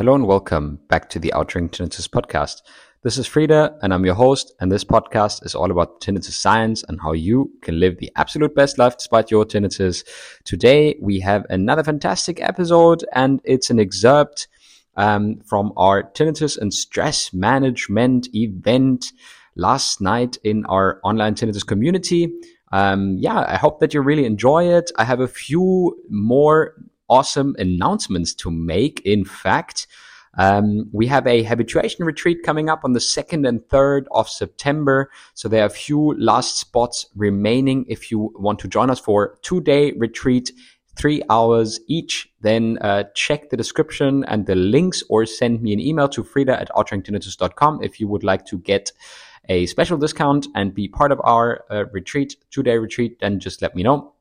Hello and welcome back to the Outring Tinnitus podcast. This is Frieder and I'm your host. And this podcast is all about tinnitus science and how you can live the absolute best life despite your tinnitus. Today we have another fantastic episode and it's an excerpt um, from our tinnitus and stress management event last night in our online tinnitus community. Um, yeah, I hope that you really enjoy it. I have a few more awesome announcements to make. In fact, um, we have a habituation retreat coming up on the 2nd and 3rd of September. So there are a few last spots remaining. If you want to join us for two day retreat, three hours each, then uh, check the description and the links or send me an email to frieder at outringtinnitus.com if you would like to get a special discount and be part of our uh, retreat, two day retreat, then just let me know.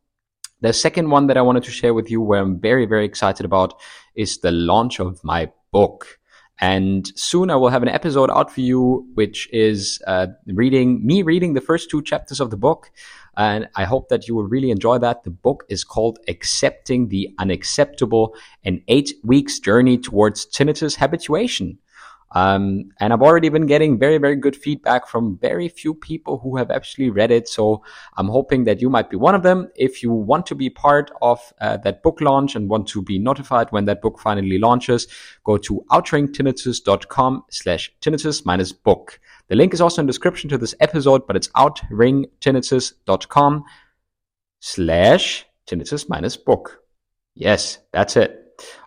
The second one that I wanted to share with you, where I'm very, very excited about, is the launch of my book. And soon I will have an episode out for you, which is uh, reading me reading the first two chapters of the book. And I hope that you will really enjoy that. The book is called Accepting the Unacceptable, an eight weeks journey towards tinnitus habituation. Um, and I've already been getting very, very good feedback from very few people who have actually read it. So I'm hoping that you might be one of them. If you want to be part of uh, that book launch and want to be notified when that book finally launches, go to outringtinnitus.com slash tinnitus minus book. The link is also in the description to this episode, but it's outringtinnitus.com slash tinnitus minus book. Yes, that's it.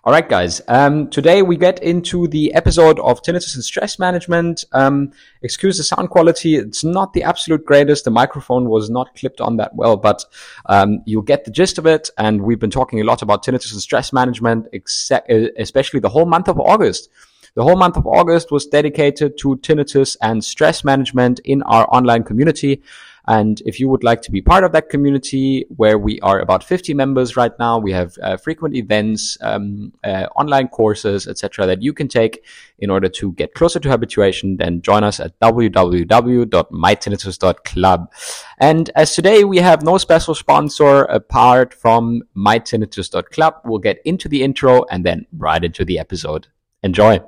All right, guys. Um, today we get into the episode of tinnitus and stress management. Um, excuse the sound quality; it's not the absolute greatest. The microphone was not clipped on that well, but um, you'll get the gist of it. And we've been talking a lot about tinnitus and stress management, especially the whole month of August. The whole month of August was dedicated to tinnitus and stress management in our online community. And if you would like to be part of that community, where we are about 50 members right now, we have uh, frequent events, um, uh, online courses, etc., that you can take in order to get closer to habituation. Then join us at www.mytinnitus.club. And as today we have no special sponsor apart from mytinnitus.club, we'll get into the intro and then right into the episode. Enjoy.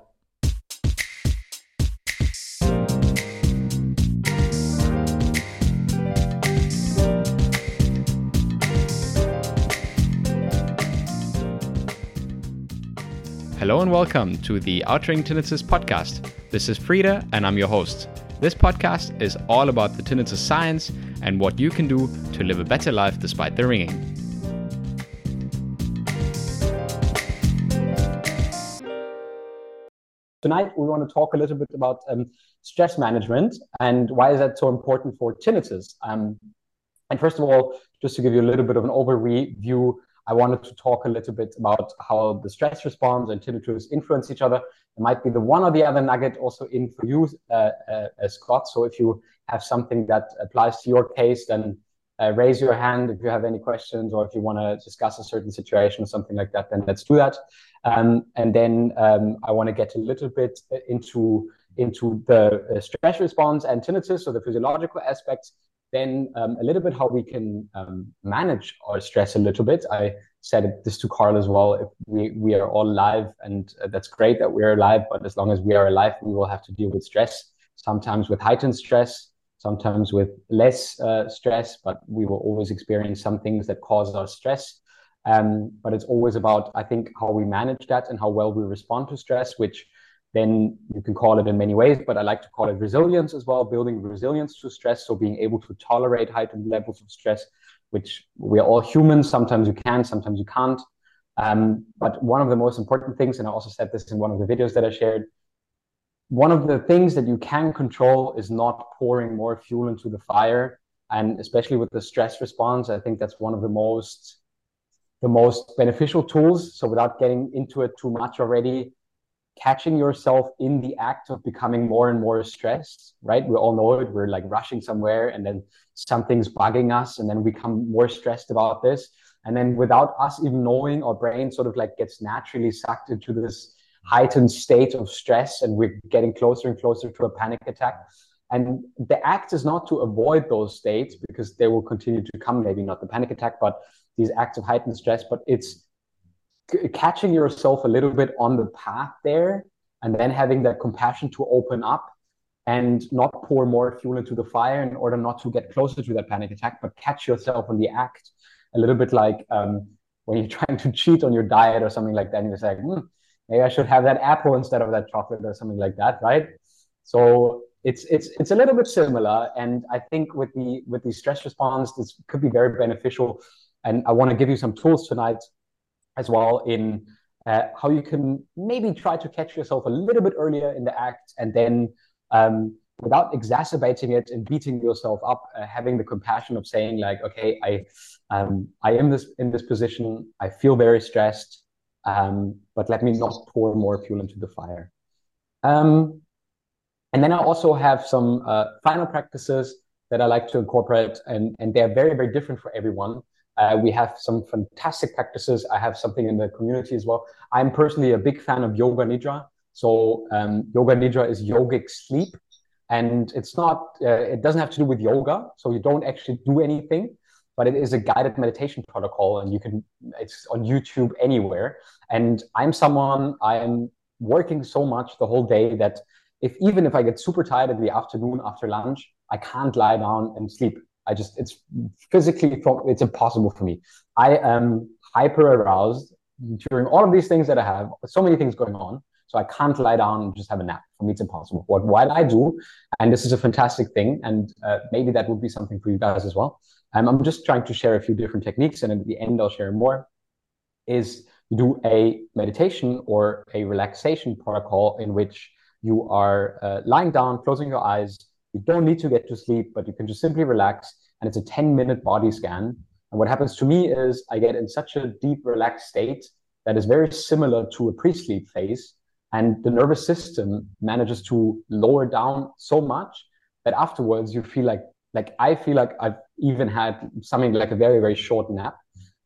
Hello and welcome to the Outring Tinnitus podcast. This is Frieder and I'm your host. This podcast is all about the tinnitus science and what you can do to live a better life despite the ringing. Tonight, we want to talk a little bit about um, stress management and why is that so important for tinnitus. Um, and first of all, just to give you a little bit of an overview I wanted to talk a little bit about how the stress response and tinnitus influence each other. There might be the one or the other nugget also in for you, uh, uh, Scott. So if you have something that applies to your case, then uh, raise your hand if you have any questions or if you want to discuss a certain situation or something like that, then let's do that. Um, and then um, I want to get a little bit into into the uh, stress response and tinnitus, so the physiological aspects, then um, a little bit how we can um, manage our stress a little bit. I said this to Carl as well. If we, we are all alive, and uh, that's great that we're alive, but as long as we are alive, we will have to deal with stress, sometimes with heightened stress, sometimes with less uh, stress, but we will always experience some things that cause us stress. Um, but it's always about, I think, how we manage that and how well we respond to stress, which then you can call it in many ways, but I like to call it resilience as well, building resilience to stress. So being able to tolerate heightened levels of stress, which we are all humans. Sometimes you can, sometimes you can't. Um, but one of the most important things, and I also said this in one of the videos that I shared, one of the things that you can control is not pouring more fuel into the fire. And especially with the stress response, I think that's one of the most the most beneficial tools. So without getting into it too much already, catching yourself in the act of becoming more and more stressed, right? We all know it. We're like rushing somewhere and then something's bugging us and then we become more stressed about this. And then without us even knowing, our brain sort of like gets naturally sucked into this heightened state of stress and we're getting closer and closer to a panic attack. And the act is not to avoid those states because they will continue to come, maybe not the panic attack, but these acts of heightened stress, but it's catching yourself a little bit on the path there and then having that compassion to open up and not pour more fuel into the fire in order not to get closer to that panic attack, but catch yourself on the act a little bit like um, when you're trying to cheat on your diet or something like that. And you're like, hmm, maybe I should have that apple instead of that chocolate or something like that, right? So it's it's it's a little bit similar, and I think with the with the stress response, this could be very beneficial. And I want to give you some tools tonight as well in uh, how you can maybe try to catch yourself a little bit earlier in the act, and then um, without exacerbating it and beating yourself up, uh, having the compassion of saying like, okay, I um, I am this in this position. I feel very stressed, um, but let me not pour more fuel into the fire. Um, and then I also have some uh, final practices that I like to incorporate, and, and they're very, very different for everyone. Uh, we have some fantastic practices. I have something in the community as well. I'm personally a big fan of Yoga Nidra. So um, Yoga Nidra is yogic sleep, and it's not. Uh, it doesn't have to do with yoga, so you don't actually do anything, but it is a guided meditation protocol, and you can. It's on YouTube anywhere. And I'm someone. I'm working so much the whole day that if even if I get super tired in the afternoon after lunch, I can't lie down and sleep. I just it's physically it's impossible for me. I am hyper aroused during all of these things that I have. So many things going on, so I can't lie down and just have a nap. For me, it's impossible. What while I do, and this is a fantastic thing, and uh, maybe that would be something for you guys as well. Um, I'm just trying to share a few different techniques, and at the end I'll share more. Is do a meditation or a relaxation protocol in which you are uh, lying down, closing your eyes. You don't need to get to sleep, but you can just simply relax. And it's a 10 minute body scan. And what happens to me is I get in such a deep, relaxed state that is very similar to a pre sleep phase. And the nervous system manages to lower down so much that afterwards you feel like, like I feel like I've even had something like a very, very short nap,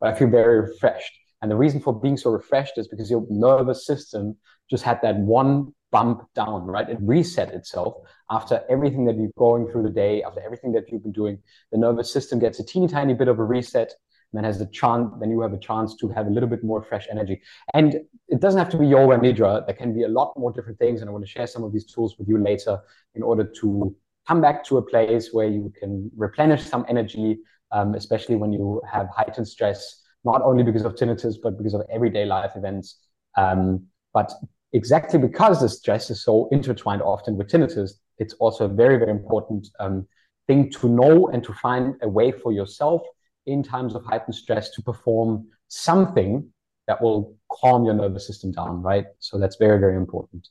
but I feel very refreshed. And the reason for being so refreshed is because your nervous system just had that one bump down, right? It reset itself after everything that you're going through the day, after everything that you've been doing. The nervous system gets a teeny tiny bit of a reset, and then has the chance. Then you have a chance to have a little bit more fresh energy. And it doesn't have to be yoga nidra. There can be a lot more different things, and I want to share some of these tools with you later in order to come back to a place where you can replenish some energy, um, especially when you have heightened stress, not only because of tinnitus but because of everyday life events. Um, but exactly because the stress is so intertwined often with tinnitus, it's also a very, very important um, thing to know and to find a way for yourself in times of heightened stress to perform something that will calm your nervous system down, right? So that's very, very important.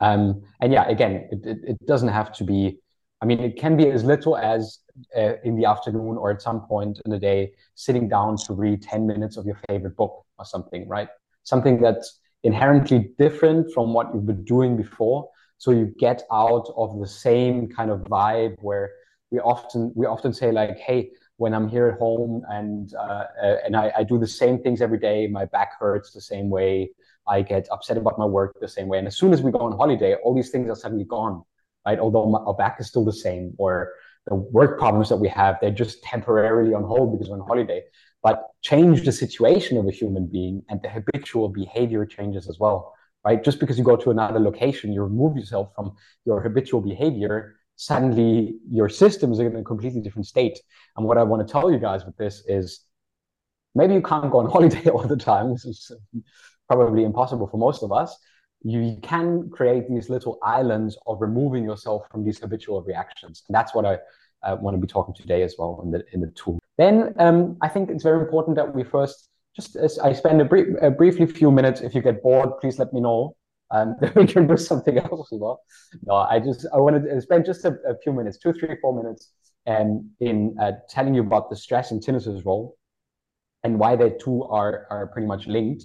Um, and yeah, again, it, it, it, doesn't have to be, I mean, it can be as little as uh, in the afternoon or at some point in the day, sitting down to read 10 minutes of your favorite book or something, right? Something that's inherently different from what you've been doing before. So you get out of the same kind of vibe where we often we often say like, hey, when I'm here at home and uh, uh, and I, I do the same things every day, my back hurts the same way. I get upset about my work the same way. And as soon as we go on holiday, all these things are suddenly gone, right? Although my, our back is still the same, or the work problems that we have, they're just temporarily on hold because we're on holiday but change the situation of a human being and the habitual behavior changes as well right? Just because you go to another location you remove yourself from your habitual behavior suddenly your system is in a completely different state. And what i want to tell you guys with this is maybe you can't go on holiday all the time. This is probably impossible for most of us. You can create these little islands of removing yourself from these habitual reactions. And that's what i uh, want to be talking today as well in the in the tool then um, I think it's very important that we first just as I spend a, brief, a briefly few minutes. If you get bored, please let me know. Um, then we can do something else as well. No, I just I wanted to spend just a, a few minutes, two, three, four minutes, um, in uh, telling you about the stress and tinnitus role and why they two are are pretty much linked.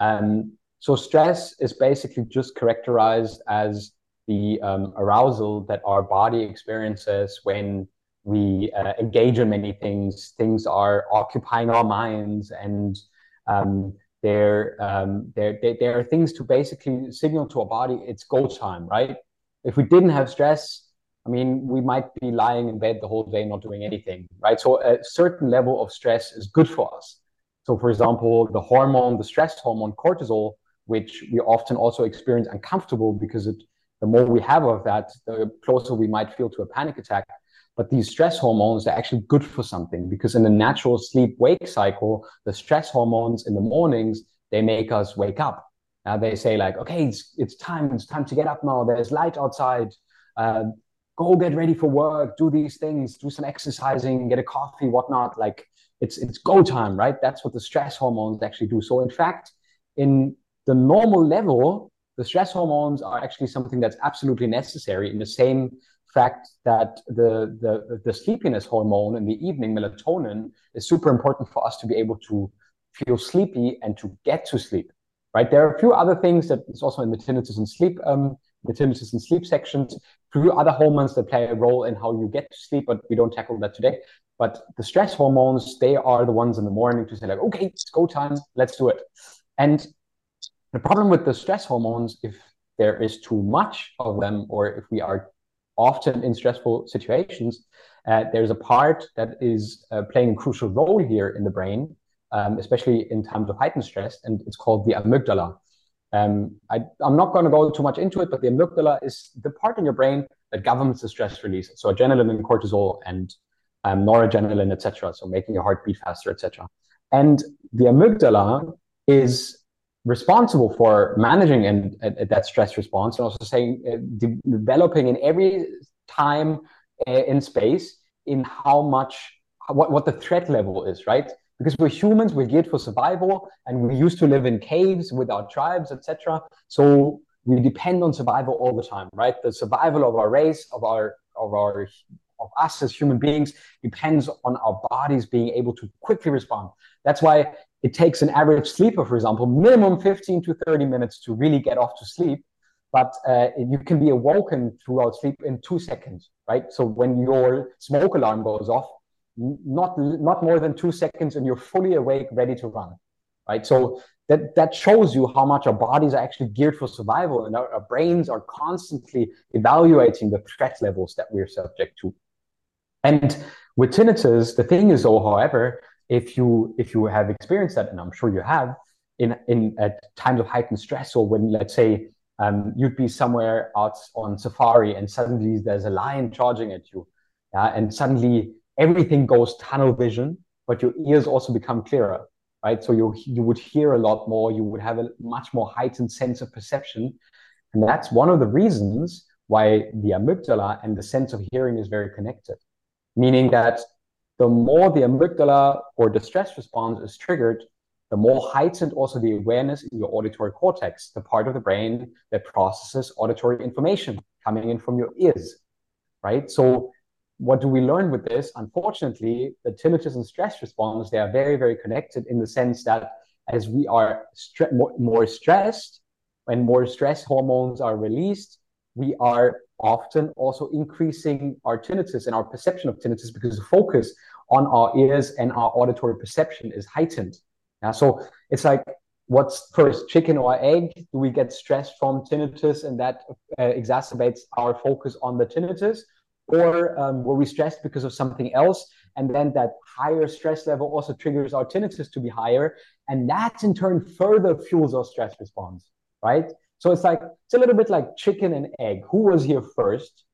Um, so stress is basically just characterized as the um, arousal that our body experiences when we uh, engage in many things. Things are occupying our minds, and um, there, um, there, there, there are things to basically signal to our body it's go time, right? If we didn't have stress, I mean, we might be lying in bed the whole day, not doing anything, right? So a certain level of stress is good for us. So, for example, the hormone, the stress hormone cortisol, which we often also experience uncomfortable because it, the more we have of that, the closer we might feel to a panic attack. But these stress hormones are actually good for something because in the natural sleep wake cycle, the stress hormones in the mornings, they make us wake up. Uh, they say like, okay, it's, it's time, it's time to get up now. There's light outside. Uh, go get ready for work, do these things, do some exercising, get a coffee, whatnot. Like it's it's go time, right? That's what the stress hormones actually do. So in fact, in the normal level, the stress hormones are actually something that's absolutely necessary in the same fact that the, the, the sleepiness hormone in the evening, melatonin, is super important for us to be able to feel sleepy and to get to sleep, right? There are a few other things that is also in the tinnitus and sleep, um, the tinnitus and sleep sections, a few other hormones that play a role in how you get to sleep, but we don't tackle that today. But the stress hormones, they are the ones in the morning to say like, okay, it's go time, let's do it. And the problem with the stress hormones, if there is too much of them, or if we are often in stressful situations, uh, there's a part that is uh, playing a crucial role here in the brain, um, especially in times of heightened stress, and it's called the amygdala. Um, I, am not going to go too much into it, but the amygdala is the part in your brain that governs the stress release. So adrenaline and cortisol and um, noradrenaline, etc. So making your heart beat faster, etc. And the amygdala is responsible for managing and, that stress response and also saying uh, de- developing in every time uh, in space in how much what, what the threat level is right? Because we're humans we're geared for survival and we used to live in caves with our tribes etc so we depend on survival all the time right? The survival of our race of our of our of us as human beings depends on our bodies being able to quickly respond. That's why it takes an average sleeper, for example, minimum 15 to 30 minutes to really get off to sleep. But uh, you can be awoken throughout sleep in two seconds, right? So when your smoke alarm goes off, not not more than two seconds, and you're fully awake, ready to run, right? So that that shows you how much our bodies are actually geared for survival, and our, our brains are constantly evaluating the threat levels that we're subject to. And with tinnitus, the thing is, though, however, if you if you have experienced that, and I'm sure you have, in in at times of heightened stress, or when let's say um, you'd be somewhere out on safari and suddenly there's a lion charging at you, yeah, and suddenly everything goes tunnel vision, but your ears also become clearer, right? So you you would hear a lot more, you would have a much more heightened sense of perception, and that's one of the reasons why the amygdala and the sense of hearing is very connected, meaning that the more the amygdala or the stress response is triggered, the more heightened also the awareness in your auditory cortex, the part of the brain that processes auditory information coming in from your ears, right? So what do we learn with this? Unfortunately, the tinnitus and stress response, they are very, very connected in the sense that as we are stre- more, more stressed, when more stress hormones are released, we are often also increasing our tinnitus and our perception of tinnitus because the focus on our ears and our auditory perception is heightened. Yeah, so it's like what's first, chicken or egg? Do we get stressed from tinnitus and that uh, exacerbates our focus on the tinnitus? Or um, were we stressed because of something else? And then that higher stress level also triggers our tinnitus to be higher. And that in turn further fuels our stress response, right? So it's like it's a little bit like chicken and egg. Who was here first?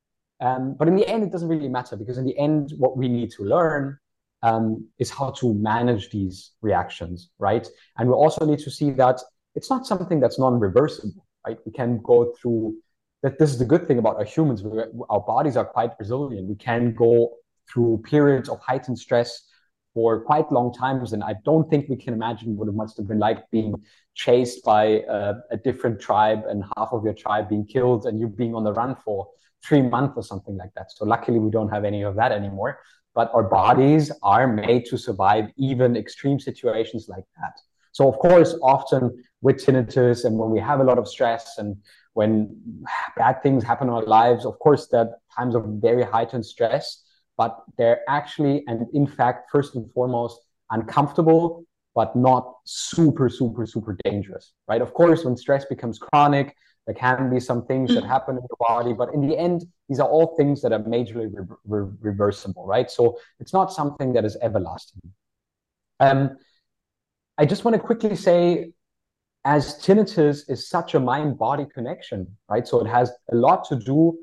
Um, but in the end, it doesn't really matter because in the end, what we need to learn um, is how to manage these reactions, right? And we also need to see that it's not something that's non-reversible, right? We can go through that. This is the good thing about our humans. Our bodies are quite resilient. We can go through periods of heightened stress for quite long times. And I don't think we can imagine what it must have been like being chased by uh, a different tribe and half of your tribe being killed and you being on the run for three months or something like that. So luckily we don't have any of that anymore. But our bodies are made to survive even extreme situations like that. So of course, often with tinnitus and when we have a lot of stress and when bad things happen in our lives, of course, that times of very heightened stress but they're actually, and in fact, first and foremost, uncomfortable, but not super, super, super dangerous, right? Of course, when stress becomes chronic, there can be some things that happen in the body, but in the end, these are all things that are majorly re- re- reversible, right? So it's not something that is everlasting. Um, I just want to quickly say, as tinnitus is such a mind-body connection, right? So it has a lot to do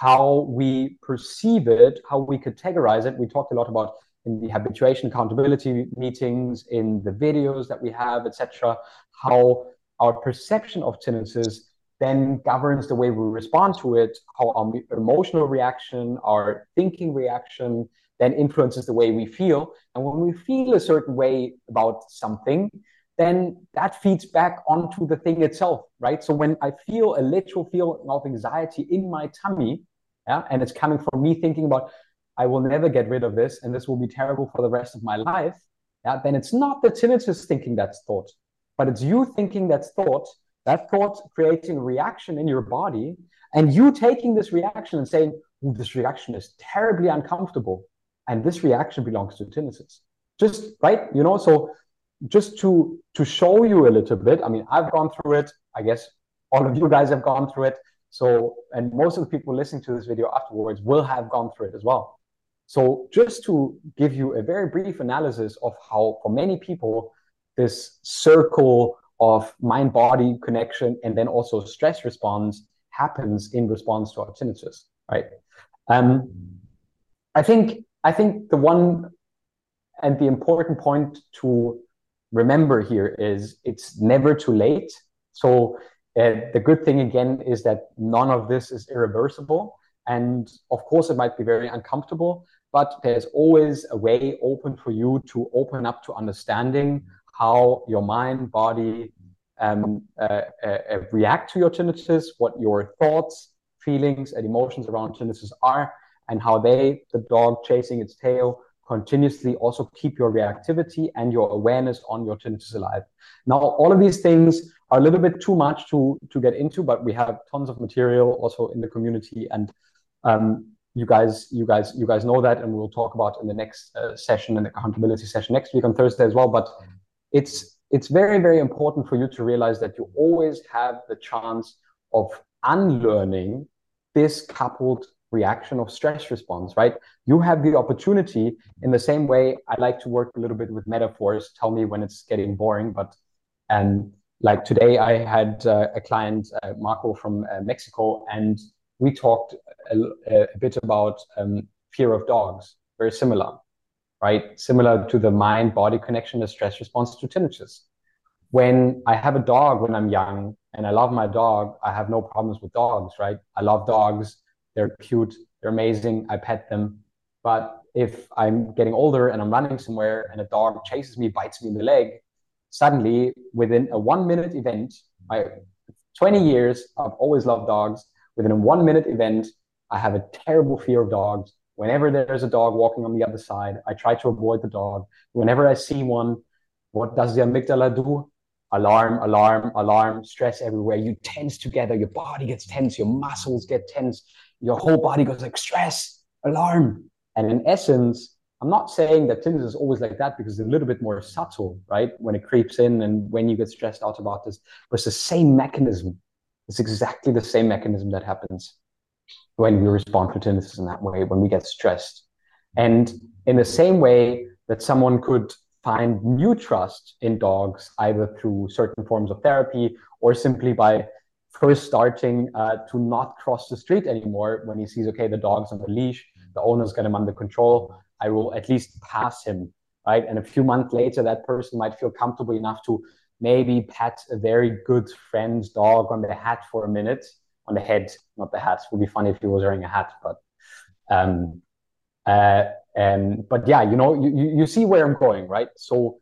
how we perceive it, how we categorize it. We talked a lot about in the habituation accountability meetings, in the videos that we have, etc., how our perception of tinnitus then governs the way we respond to it, how our emotional reaction, our thinking reaction then influences the way we feel. And when we feel a certain way about something, then that feeds back onto the thing itself, right? So when I feel a literal feeling of anxiety in my tummy, yeah, and it's coming from me thinking about, I will never get rid of this, and this will be terrible for the rest of my life, yeah, then it's not the tinnitus thinking that's thought, but it's you thinking that's thought, that thought creating a reaction in your body, and you taking this reaction and saying, this reaction is terribly uncomfortable, and this reaction belongs to tinnitus. Just right, you know, so just to to show you a little bit, I mean, I've gone through it. I guess all of you guys have gone through it. So, and most of the people listening to this video afterwards will have gone through it as well. So just to give you a very brief analysis of how, for many people, this circle of mind-body connection and then also stress response happens in response to our tinnitus, right? Um, I think I think the one and the important point to remember here is it's never too late. So uh, the good thing again is that none of this is irreversible, and of course it might be very uncomfortable, but there's always a way open for you to open up to understanding how your mind, body um, uh, uh, uh, react to your tinnitus, what your thoughts, feelings, and emotions around tinnitus are, and how they, the dog chasing its tail, continuously also keep your reactivity and your awareness on your tinnitus alive. Now, all of these things are a little bit too much to, to get into, but we have tons of material also in the community and um, you guys, you guys, you guys know that, and we'll talk about in the next uh, session, in the accountability session next week on Thursday as well. But it's it's very very important for you to realize that you always have the chance of unlearning this coupled reaction of stress response, right? You have the opportunity in the same way. I like to work a little bit with metaphors. Tell me when it's getting boring, but um, like today I had uh, a client, uh, Marco from uh, Mexico, and we talked a, a bit about um, fear of dogs, very similar, right? Similar to the mind body connection, the stress response to tinnitus. When I have a dog when I'm young and I love my dog, I have no problems with dogs, right? I love dogs. They're cute. They're amazing. I pet them. But if I'm getting older and I'm running somewhere and a dog chases me, bites me in the leg, suddenly within a one minute event, I 20 years, I've always loved dogs within a one minute event, I have a terrible fear of dogs. Whenever there's a dog walking on the other side, I try to avoid the dog. Whenever I see one, what does the amygdala do? Alarm, alarm, alarm, stress everywhere. You tense together, your body gets tense, your muscles get tense, your whole body goes like stress, alarm. And in essence, I'm not saying that tinnitus is always like that because it's a little bit more subtle, right? When it creeps in and when you get stressed out about this, but it's the same mechanism. It's exactly the same mechanism that happens when we respond to tinnitus in that way, when we get stressed. And in the same way that someone could find new trust in dogs, either through certain forms of therapy or simply by first starting uh, to not cross the street anymore when he sees, okay, the dog's on the leash, the owner's got him under control, I will at least pass him, right? And a few months later, that person might feel comfortable enough to maybe pet a very good friend's dog on the hat for a minute, on the head, not the hat. It would be funny if he was wearing a hat, but um, uh, um, but yeah, you know, you, you see where I'm going, right? So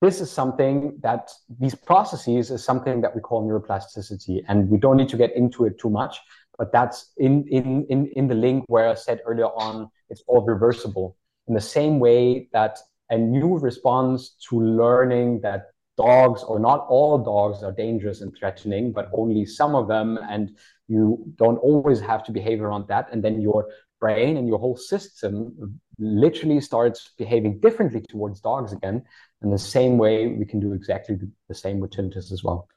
this is something that these processes is something that we call neuroplasticity, and we don't need to get into it too much. But that's in in in in the link where I said earlier on, it's all reversible in the same way that a new response to learning that dogs or not all dogs are dangerous and threatening, but only some of them. And you don't always have to behave around that. And then your brain and your whole system literally starts behaving differently towards dogs again. In the same way, we can do exactly the same with tinnitus as well.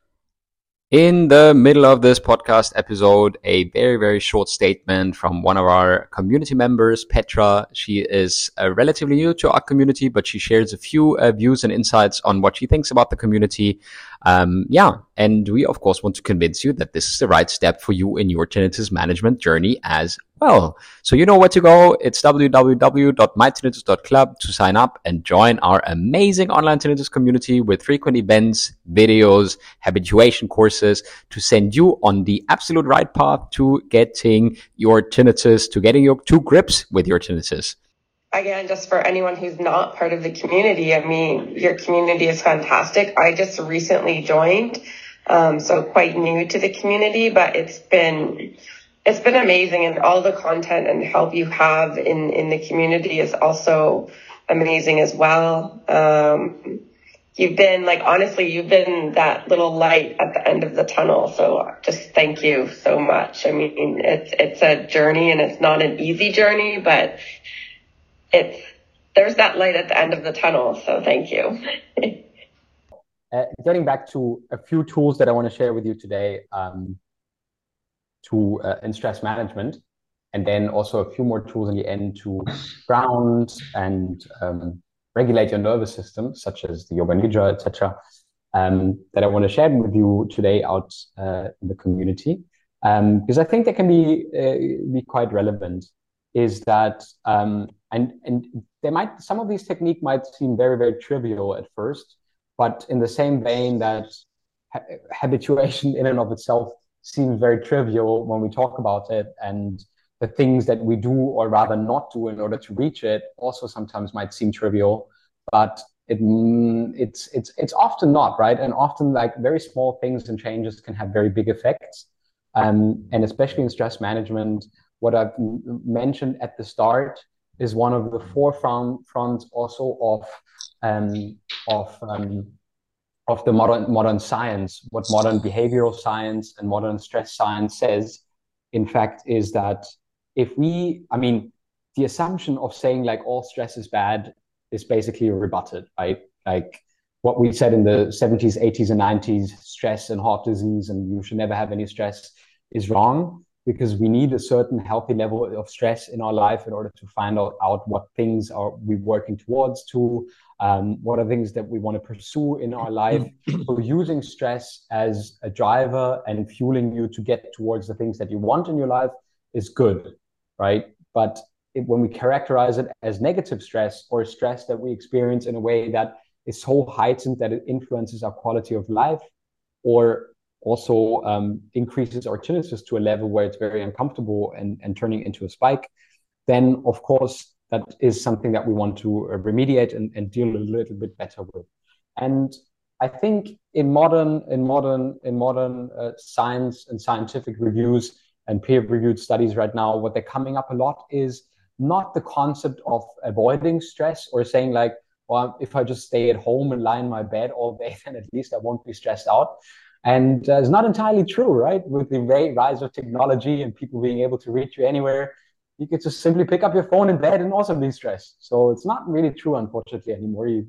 In the middle of this podcast episode, a very, very short statement from one of our community members, Petra. She is uh, relatively new to our community, but she shares a few uh, views and insights on what she thinks about the community. Um, yeah. And we, of course, want to convince you that this is the right step for you in your tinnitus management journey as well. So you know where to go. It's www.mytinnitus.club to sign up and join our amazing online tinnitus community with frequent events, videos, habituation courses to send you on the absolute right path to getting your tinnitus, to getting your two grips with your tinnitus again, just for anyone who's not part of the community, I mean, your community is fantastic. I just recently joined, um, so quite new to the community, but it's been it's been amazing and all the content and help you have in, in the community is also amazing as well. Um, you've been like, honestly, you've been that little light at the end of the tunnel. So just thank you so much. I mean, it's, it's a journey and it's not an easy journey, but it's, there's that light at the end of the tunnel. So thank you. uh, getting back to a few tools that I want to share with you today. Um, to uh, in stress management, and then also a few more tools in the end to ground and um, regulate your nervous system, such as the yoga nidra, etc. Um, that I want to share with you today out uh, in the community, um, because I think they can be uh, be quite relevant. Is that um, and and they might some of these technique might seem very very trivial at first, but in the same vein that ha- habituation in and of itself seems very trivial when we talk about it. And the things that we do or rather not do in order to reach it also sometimes might seem trivial but it mm, it's it's it's often not right? And often like very small things and changes can have very big effects. Um, and especially in stress management what i've mentioned at the start is one of the forefront fronts also of um, of um, of the modern modern science, what modern behavioral science and modern stress science says, in fact, is that if we, I mean, the assumption of saying like all stress is bad is basically rebutted, right? Like what we said in the 70s, 80s, and 90s, stress and heart disease, and you should never have any stress is wrong because we need a certain healthy level of stress in our life in order to find out, out what things are we working towards to um, what are things that we want to pursue in our life. So using stress as a driver and fueling you to get towards the things that you want in your life is good right? But it, when we characterize it as negative stress or stress that we experience in a way that is so heightened that it influences our quality of life or also um, increases our tinnitus to a level where it's very uncomfortable and, and turning into a spike, then of course that is something that we want to uh, remediate and, and deal a little bit better with. And I think in modern in modern in modern uh, science and scientific reviews and peer-reviewed studies right now, what they're coming up a lot is not the concept of avoiding stress or saying like, well, if I just stay at home and lie in my bed all day, then at least I won't be stressed out. And uh, it's not entirely true, right? With the rise of technology and people being able to reach you anywhere, you could just simply pick up your phone in bed and also be stressed. So it's not really true, unfortunately, anymore. You,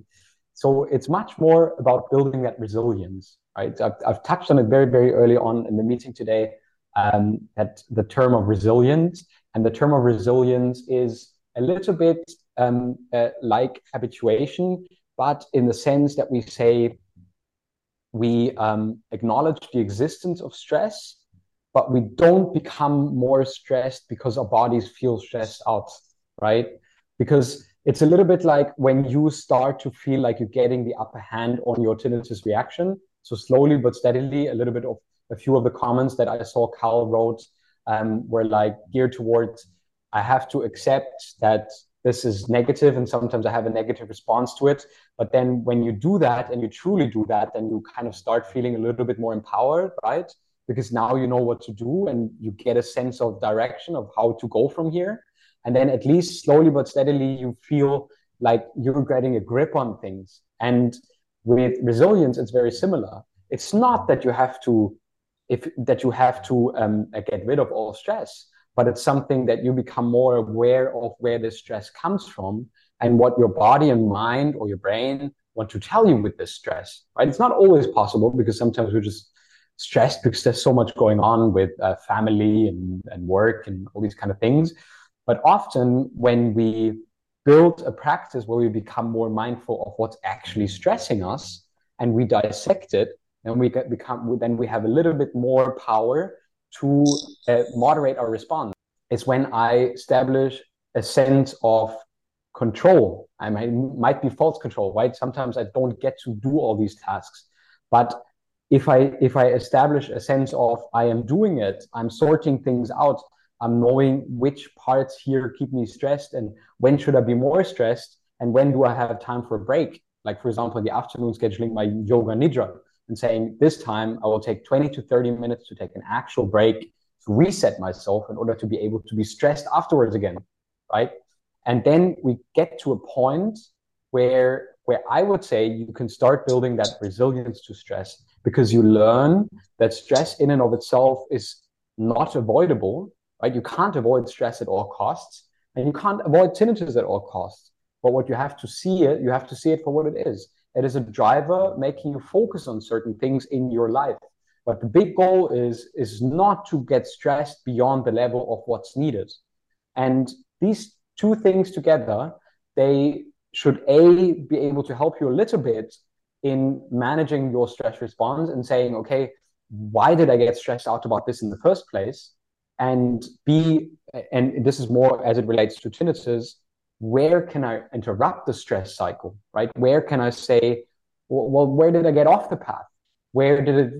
so it's much more about building that resilience, right? I've, I've touched on it very, very early on in the meeting today. Um, that the term of resilience and the term of resilience is a little bit um, uh, like habituation, but in the sense that we say we um, acknowledge the existence of stress, but we don't become more stressed because our bodies feel stressed out, right? Because it's a little bit like when you start to feel like you're getting the upper hand on your tinnitus reaction. So slowly but steadily, a little bit of a few of the comments that I saw Carl wrote um, were like geared towards I have to accept that this is negative and sometimes i have a negative response to it. But then when you do that and you truly do that then you kind of start feeling a little bit more empowered right? Because now you know what to do and you get a sense of direction of how to go from here. And then at least slowly but steadily you feel like you're getting a grip on things. And with resilience it's very similar. It's not that you have to if that you have to um, get rid of all stress but it's something that you become more aware of where this stress comes from and what your body and mind or your brain want to tell you with this stress, right? It's not always possible because sometimes we're just stressed because there's so much going on with uh, family and, and work and all these kind of things. But often when we build a practice where we become more mindful of what's actually stressing us and we dissect it, then we get become then we have a little bit more power to uh, moderate our response. It's when I establish a sense of control. I might, might be false control, right? Sometimes I don't get to do all these tasks, but if I if I establish a sense of I am doing it, I'm sorting things out, I'm knowing which parts here keep me stressed and when should I be more stressed and when do I have time for a break? Like for example, the afternoon scheduling my yoga nidra and saying this time I will take 20 to 30 minutes to take an actual break to reset myself in order to be able to be stressed afterwards again, right? And then we get to a point where where I would say you can start building that resilience to stress because you learn that stress in and of itself is not avoidable, right? You can't avoid stress at all costs, and you can't avoid tinnitus at all costs. But what you have to see it, you have to see it for what it is. It is a driver making you focus on certain things in your life. But the big goal is is not to get stressed beyond the level of what's needed. And these two things together, they should a be able to help you a little bit in managing your stress response and saying, okay, why did I get stressed out about this in the first place? And B, and this is more as it relates to tinnitus, where can I interrupt the stress cycle, right? Where can I say, well, where did I get off the path? Where did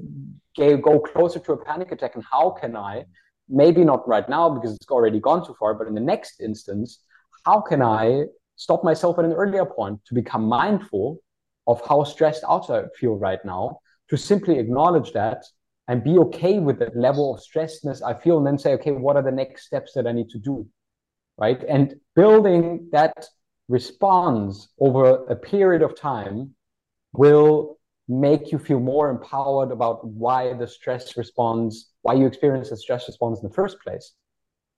it go closer to a panic attack? And how can I, maybe not right now because it's already gone too far, but in the next instance, how can I stop myself at an earlier point to become mindful of how stressed out I feel right now, to simply acknowledge that and be okay with the level of stressedness I feel, and then say, okay, what are the next steps that I need to do? Right. And building that response over a period of time will make you feel more empowered about why the stress response, why you experience the stress response in the first place.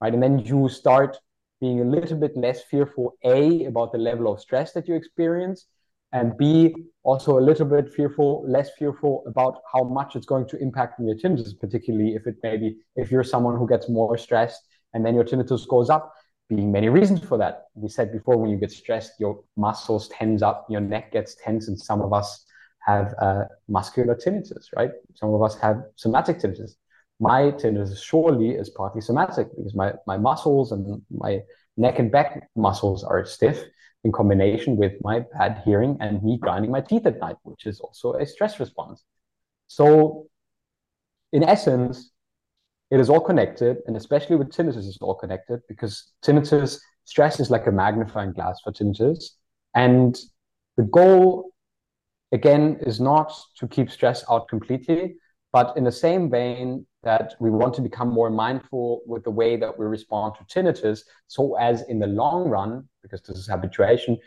Right. And then you start being a little bit less fearful, A, about the level of stress that you experience, and B, also a little bit fearful, less fearful about how much it's going to impact on your tinnitus, particularly if it maybe, if you're someone who gets more stressed and then your tinnitus goes up, being many reasons for that. We said before, when you get stressed, your muscles tense up, your neck gets tense, and some of us have uh, muscular tinnitus, right? Some of us have somatic tinnitus my tinnitus surely is partly somatic because my, my muscles and my neck and back muscles are stiff in combination with my bad hearing and me grinding my teeth at night, which is also a stress response. So, in essence, it is all connected, and especially with tinnitus, it's all connected because tinnitus stress is like a magnifying glass for tinnitus. And the goal, again, is not to keep stress out completely, but in the same vein, that we want to become more mindful with the way that we respond to tinnitus so as in the long run because this is habituation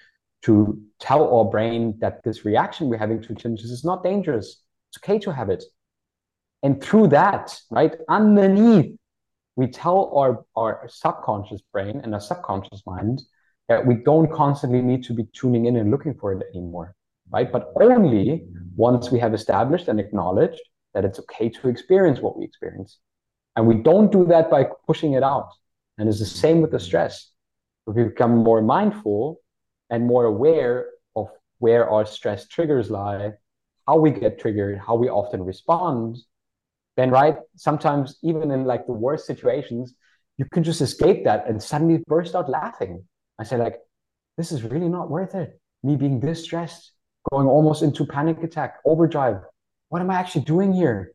to tell our brain that this reaction we're having to tinnitus is not dangerous it's okay to have it and through that right underneath we tell our, our subconscious brain and our subconscious mind that we don't constantly need to be tuning in and looking for it anymore right but only once we have established and acknowledged that it's okay to experience what we experience. And we don't do that by pushing it out. And it's the same with the stress. We become more mindful and more aware of where our stress triggers lie, how we get triggered, how we often respond, then right, sometimes even in like the worst situations, you can just escape that and suddenly burst out laughing. I say, like, this is really not worth it. Me being this stressed, going almost into panic attack, overdrive, what am I actually doing here?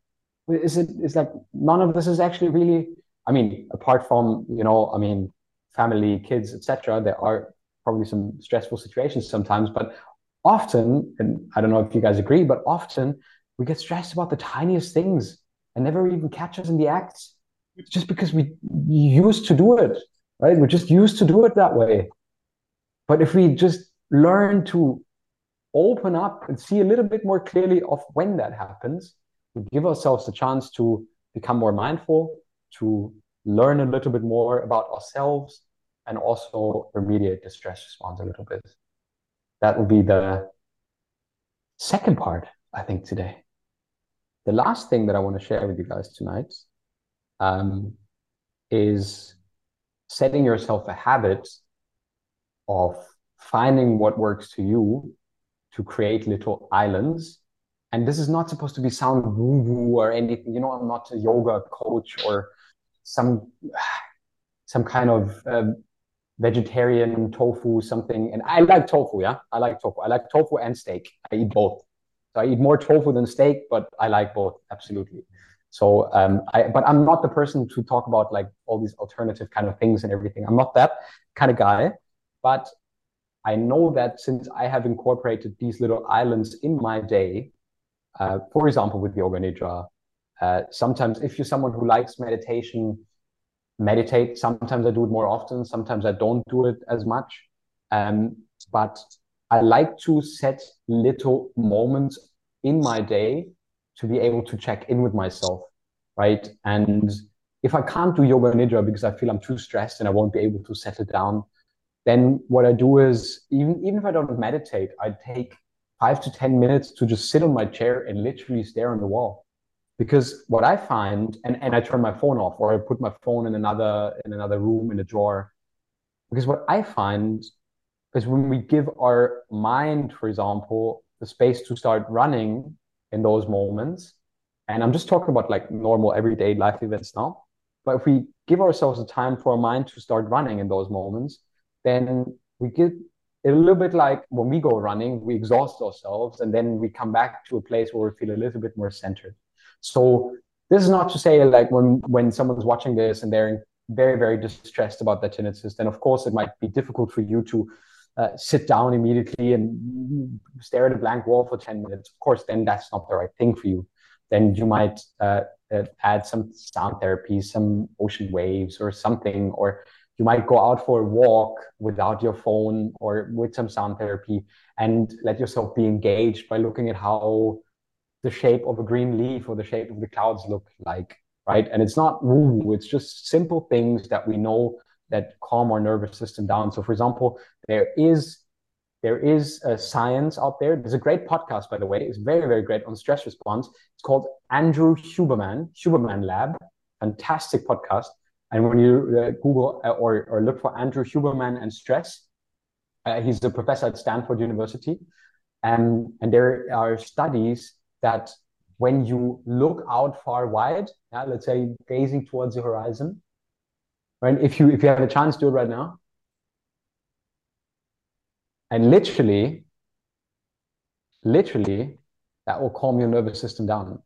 Is it is like none of this is actually really? I mean, apart from you know, I mean, family, kids, etc. There are probably some stressful situations sometimes, but often, and I don't know if you guys agree, but often we get stressed about the tiniest things and never even catch us in the acts. just because we used to do it, right? We're just used to do it that way. But if we just learn to open up and see a little bit more clearly of when that happens. We give ourselves the chance to become more mindful, to learn a little bit more about ourselves, and also remediate the stress response a little bit. That will be the second part, I think, today. The last thing that I want to share with you guys tonight um, is setting yourself a habit of finding what works to you to create little islands. And this is not supposed to be sound woo woo or anything. You know, I'm not a yoga coach or some some kind of um, vegetarian tofu something. And I like tofu. Yeah, I like tofu. I like tofu and steak. I eat both. So I eat more tofu than steak, but I like both absolutely. So, um, I, but I'm not the person to talk about like all these alternative kind of things and everything. I'm not that kind of guy. But I know that since I have incorporated these little islands in my day, uh, for example, with Yoga Nidra, uh, sometimes if you're someone who likes meditation, meditate. Sometimes I do it more often. Sometimes I don't do it as much. Um, but I like to set little moments in my day to be able to check in with myself, right? And if I can't do yoga nidra because I feel I'm too stressed and I won't be able to settle down, then what I do is even even if I don't meditate, I take five to ten minutes to just sit on my chair and literally stare on the wall. Because what I find, and, and I turn my phone off or I put my phone in another in another room in a drawer. Because what I find is when we give our mind, for example, the space to start running in those moments, and I'm just talking about like normal everyday life events now. But if we give ourselves the time for our mind to start running in those moments, then we get a little bit like when we go running, we exhaust ourselves and then we come back to a place where we feel a little bit more centered. So this is not to say like when when someone's watching this and they're very very distressed about their tinnitus, then of course it might be difficult for you to uh, sit down immediately and stare at a blank wall for 10 minutes. Of course, then that's not the right thing for you. Then you might uh, uh, add some sound therapy, some ocean waves or something, or you might go out for a walk without your phone or with some sound therapy and let yourself be engaged by looking at how the shape of a green leaf or the shape of the clouds look like right and it's not woo it's just simple things that we know that calm our nervous system down so for example there is there is a science out there there's a great podcast by the way it's very very great on stress response it's called andrew huberman huberman lab fantastic podcast and when you uh, Google uh, or, or look for Andrew Huberman and stress, uh, he's a professor at Stanford University. And, and there are studies that when you look out far wide, yeah, let's say gazing towards the horizon, right? If you if you have a chance, do it right now. And literally, literally, that will calm your nervous system down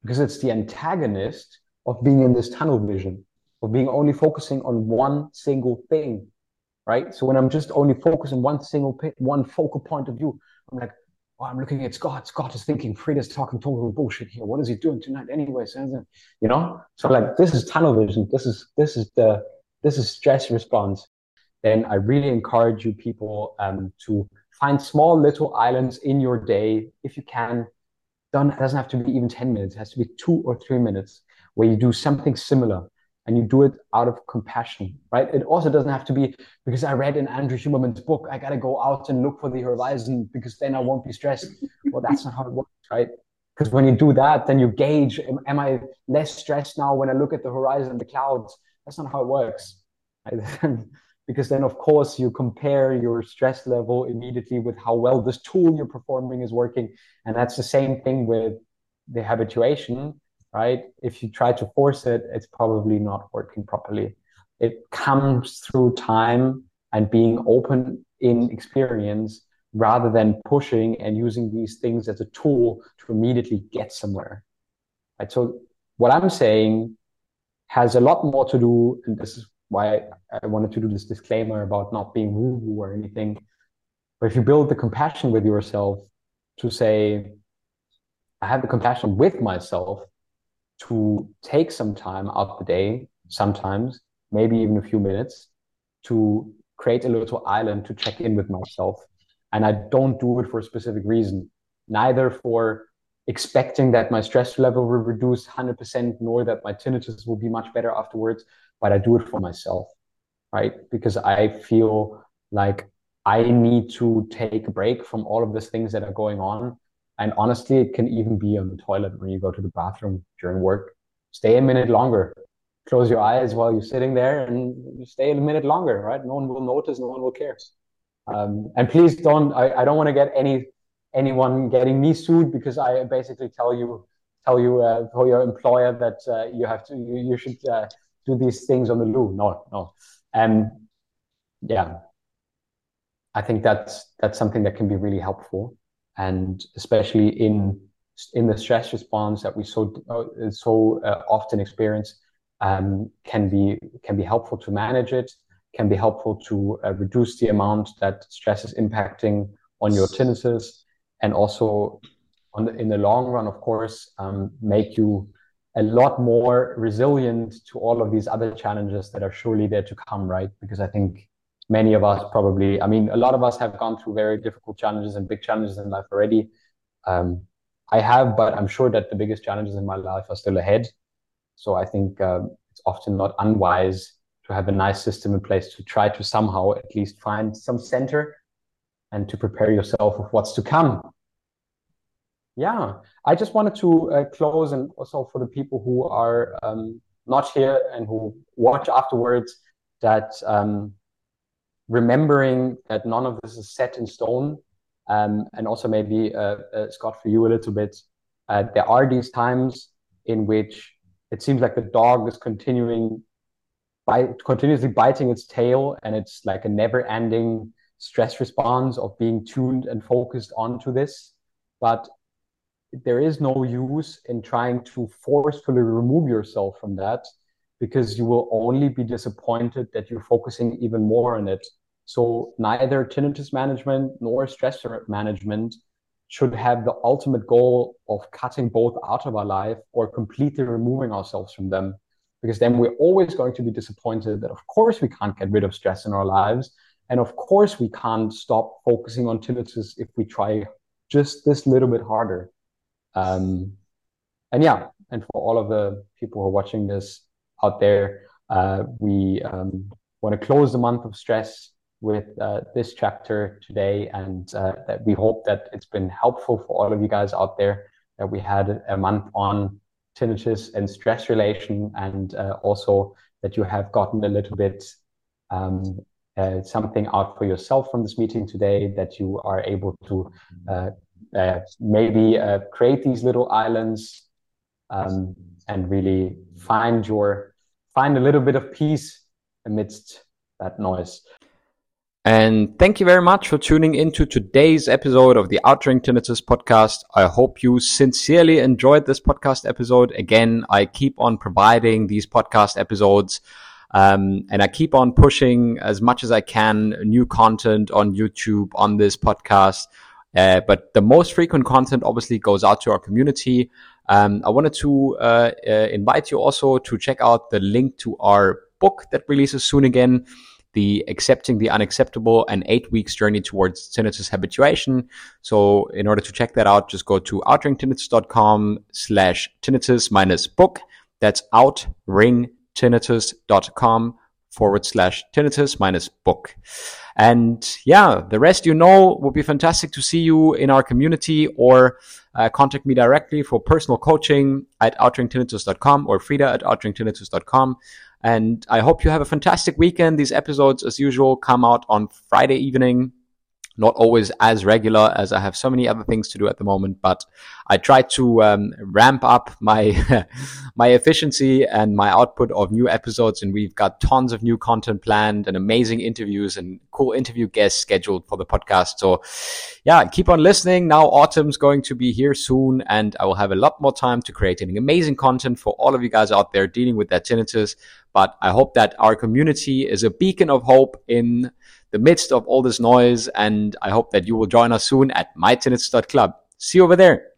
because it's the antagonist of being in this tunnel vision of being only focusing on one single thing, right? So when I'm just only focusing one single one focal point of view, I'm like, oh, I'm looking at Scott. Scott is thinking Frieder's talking total bullshit here. What is he doing tonight anyway? You know, so like this is tunnel vision. This is this is the this is stress response. Then I really encourage you people um, to find small little islands in your day if you can. Don't, it doesn't have to be even 10 minutes. It has to be two or three minutes where you do something similar and you do it out of compassion, right? It also doesn't have to be because I read in Andrew Huberman's book, I got to go out and look for the horizon because then I won't be stressed. well, that's not how it works, right? Because when you do that, then you gauge, am, am, I less stressed now when I look at the horizon, the clouds? That's not how it works. Right? because then, of course, you compare your stress level immediately with how well this tool you're performing is working. And that's the same thing with the habituation right? If you try to force it, it's probably not working properly. It comes through time and being open in experience rather than pushing and using these things as a tool to immediately get somewhere. Right? So what I'm saying has a lot more to do, and this is why I wanted to do this disclaimer about not being woo-woo or anything. But if you build the compassion with yourself to say, I have the compassion with myself to take some time out of the day, sometimes, maybe even a few minutes, to create a little island to check in with myself. And I don't do it for a specific reason, neither for expecting that my stress level will reduce 100%, nor that my tinnitus will be much better afterwards, but I do it for myself, right? Because I feel like I need to take a break from all of these things that are going on And honestly, it can even be on the toilet when you go to the bathroom during work. Stay a minute longer. Close your eyes while you're sitting there and you stay a minute longer, right? No one will notice, no one will care. Um, and please don't, I, I don't want to get any anyone getting me sued because I basically tell you tell you uh, for your employer that uh, you have to you, you should uh, do these things on the loo. No, no. Um, yeah, I think that's that's something that can be really helpful, and especially in in the stress response that we so uh, so uh, often experience, um, can be can be helpful to manage it, can be helpful to uh, reduce the amount that stress is impacting on your tinnitus, and also on the, in the long run, of course, um, make you a lot more resilient to all of these other challenges that are surely there to come, right? Because I think many of us probably, I mean, a lot of us have gone through very difficult challenges and big challenges in life already. Um, I have, but I'm sure that the biggest challenges in my life are still ahead. So I think um, it's often not unwise to have a nice system in place to try to somehow at least find some center and to prepare yourself with what's to come. Yeah, I just wanted to uh, close and also for the people who are um, not here and who watch afterwards that um, remembering that none of this is set in stone. Um, and also maybe uh, uh, Scott for you a little bit. Uh, there are these times in which it seems like the dog is continuing by continuously biting its tail, and it's like a never-ending stress response of being tuned and focused onto this. But there is no use in trying to forcefully remove yourself from that because you will only be disappointed that you're focusing even more on it so neither tinnitus management nor stress management should have the ultimate goal of cutting both out of our life or completely removing ourselves from them. Because then we're always going to be disappointed that, of course, we can't get rid of stress in our lives. And of course, we can't stop focusing on tinnitus if we try just this little bit harder. Um, and yeah, and for all of the people who are watching this out there, uh, we um, want to close the month of stress with uh, this chapter today, and uh, that we hope that it's been helpful for all of you guys out there. That we had a month on tinnitus and stress relation, and uh, also that you have gotten a little bit um, uh, something out for yourself from this meeting today. That you are able to uh, uh, maybe create these little islands um, and really find your find a little bit of peace amidst that noise. And thank you very much for tuning into today's episode of the Outring Tinnitus podcast. I hope you sincerely enjoyed this podcast episode. Again, I keep on providing these podcast episodes. Um, and I keep on pushing as much as I can new content on YouTube on this podcast. Uh, but the most frequent content obviously goes out to our community. Um, I wanted to uh, uh, invite you also to check out the link to our book that releases soon again the accepting the unacceptable and eight weeks journey towards tinnitus habituation. So in order to check that out, just go to outringtinnitus.com slash tinnitus minus book. That's outringtinnitus.com forward slash tinnitus minus book. And yeah, the rest you know would be fantastic to see you in our community or uh, contact me directly for personal coaching at outringtinnitus.com or Frieder at outringtinnitus.com. And I hope you have a fantastic weekend. These episodes, as usual, come out on Friday evening not always as regular as I have so many other things to do at the moment, but I try to um, ramp up my my efficiency and my output of new episodes. And we've got tons of new content planned and amazing interviews and cool interview guests scheduled for the podcast. So yeah, keep on listening. Now autumn's going to be here soon, and I will have a lot more time to create amazing content for all of you guys out there dealing with that tinnitus. But I hope that our community is a beacon of hope in the midst of all this noise. And I hope that you will join us soon at mytinnitus.club. See you over there.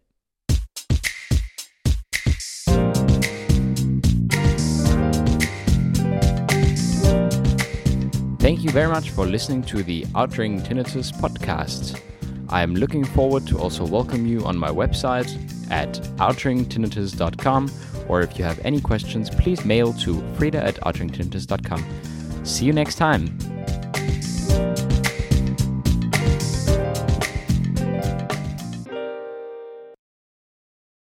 Thank you very much for listening to the Outring Tinnitus podcast. I am looking forward to also welcome you on my website at outringtinnitus.com or if you have any questions, please mail to frieder at outringtinnitus.com. See you next time.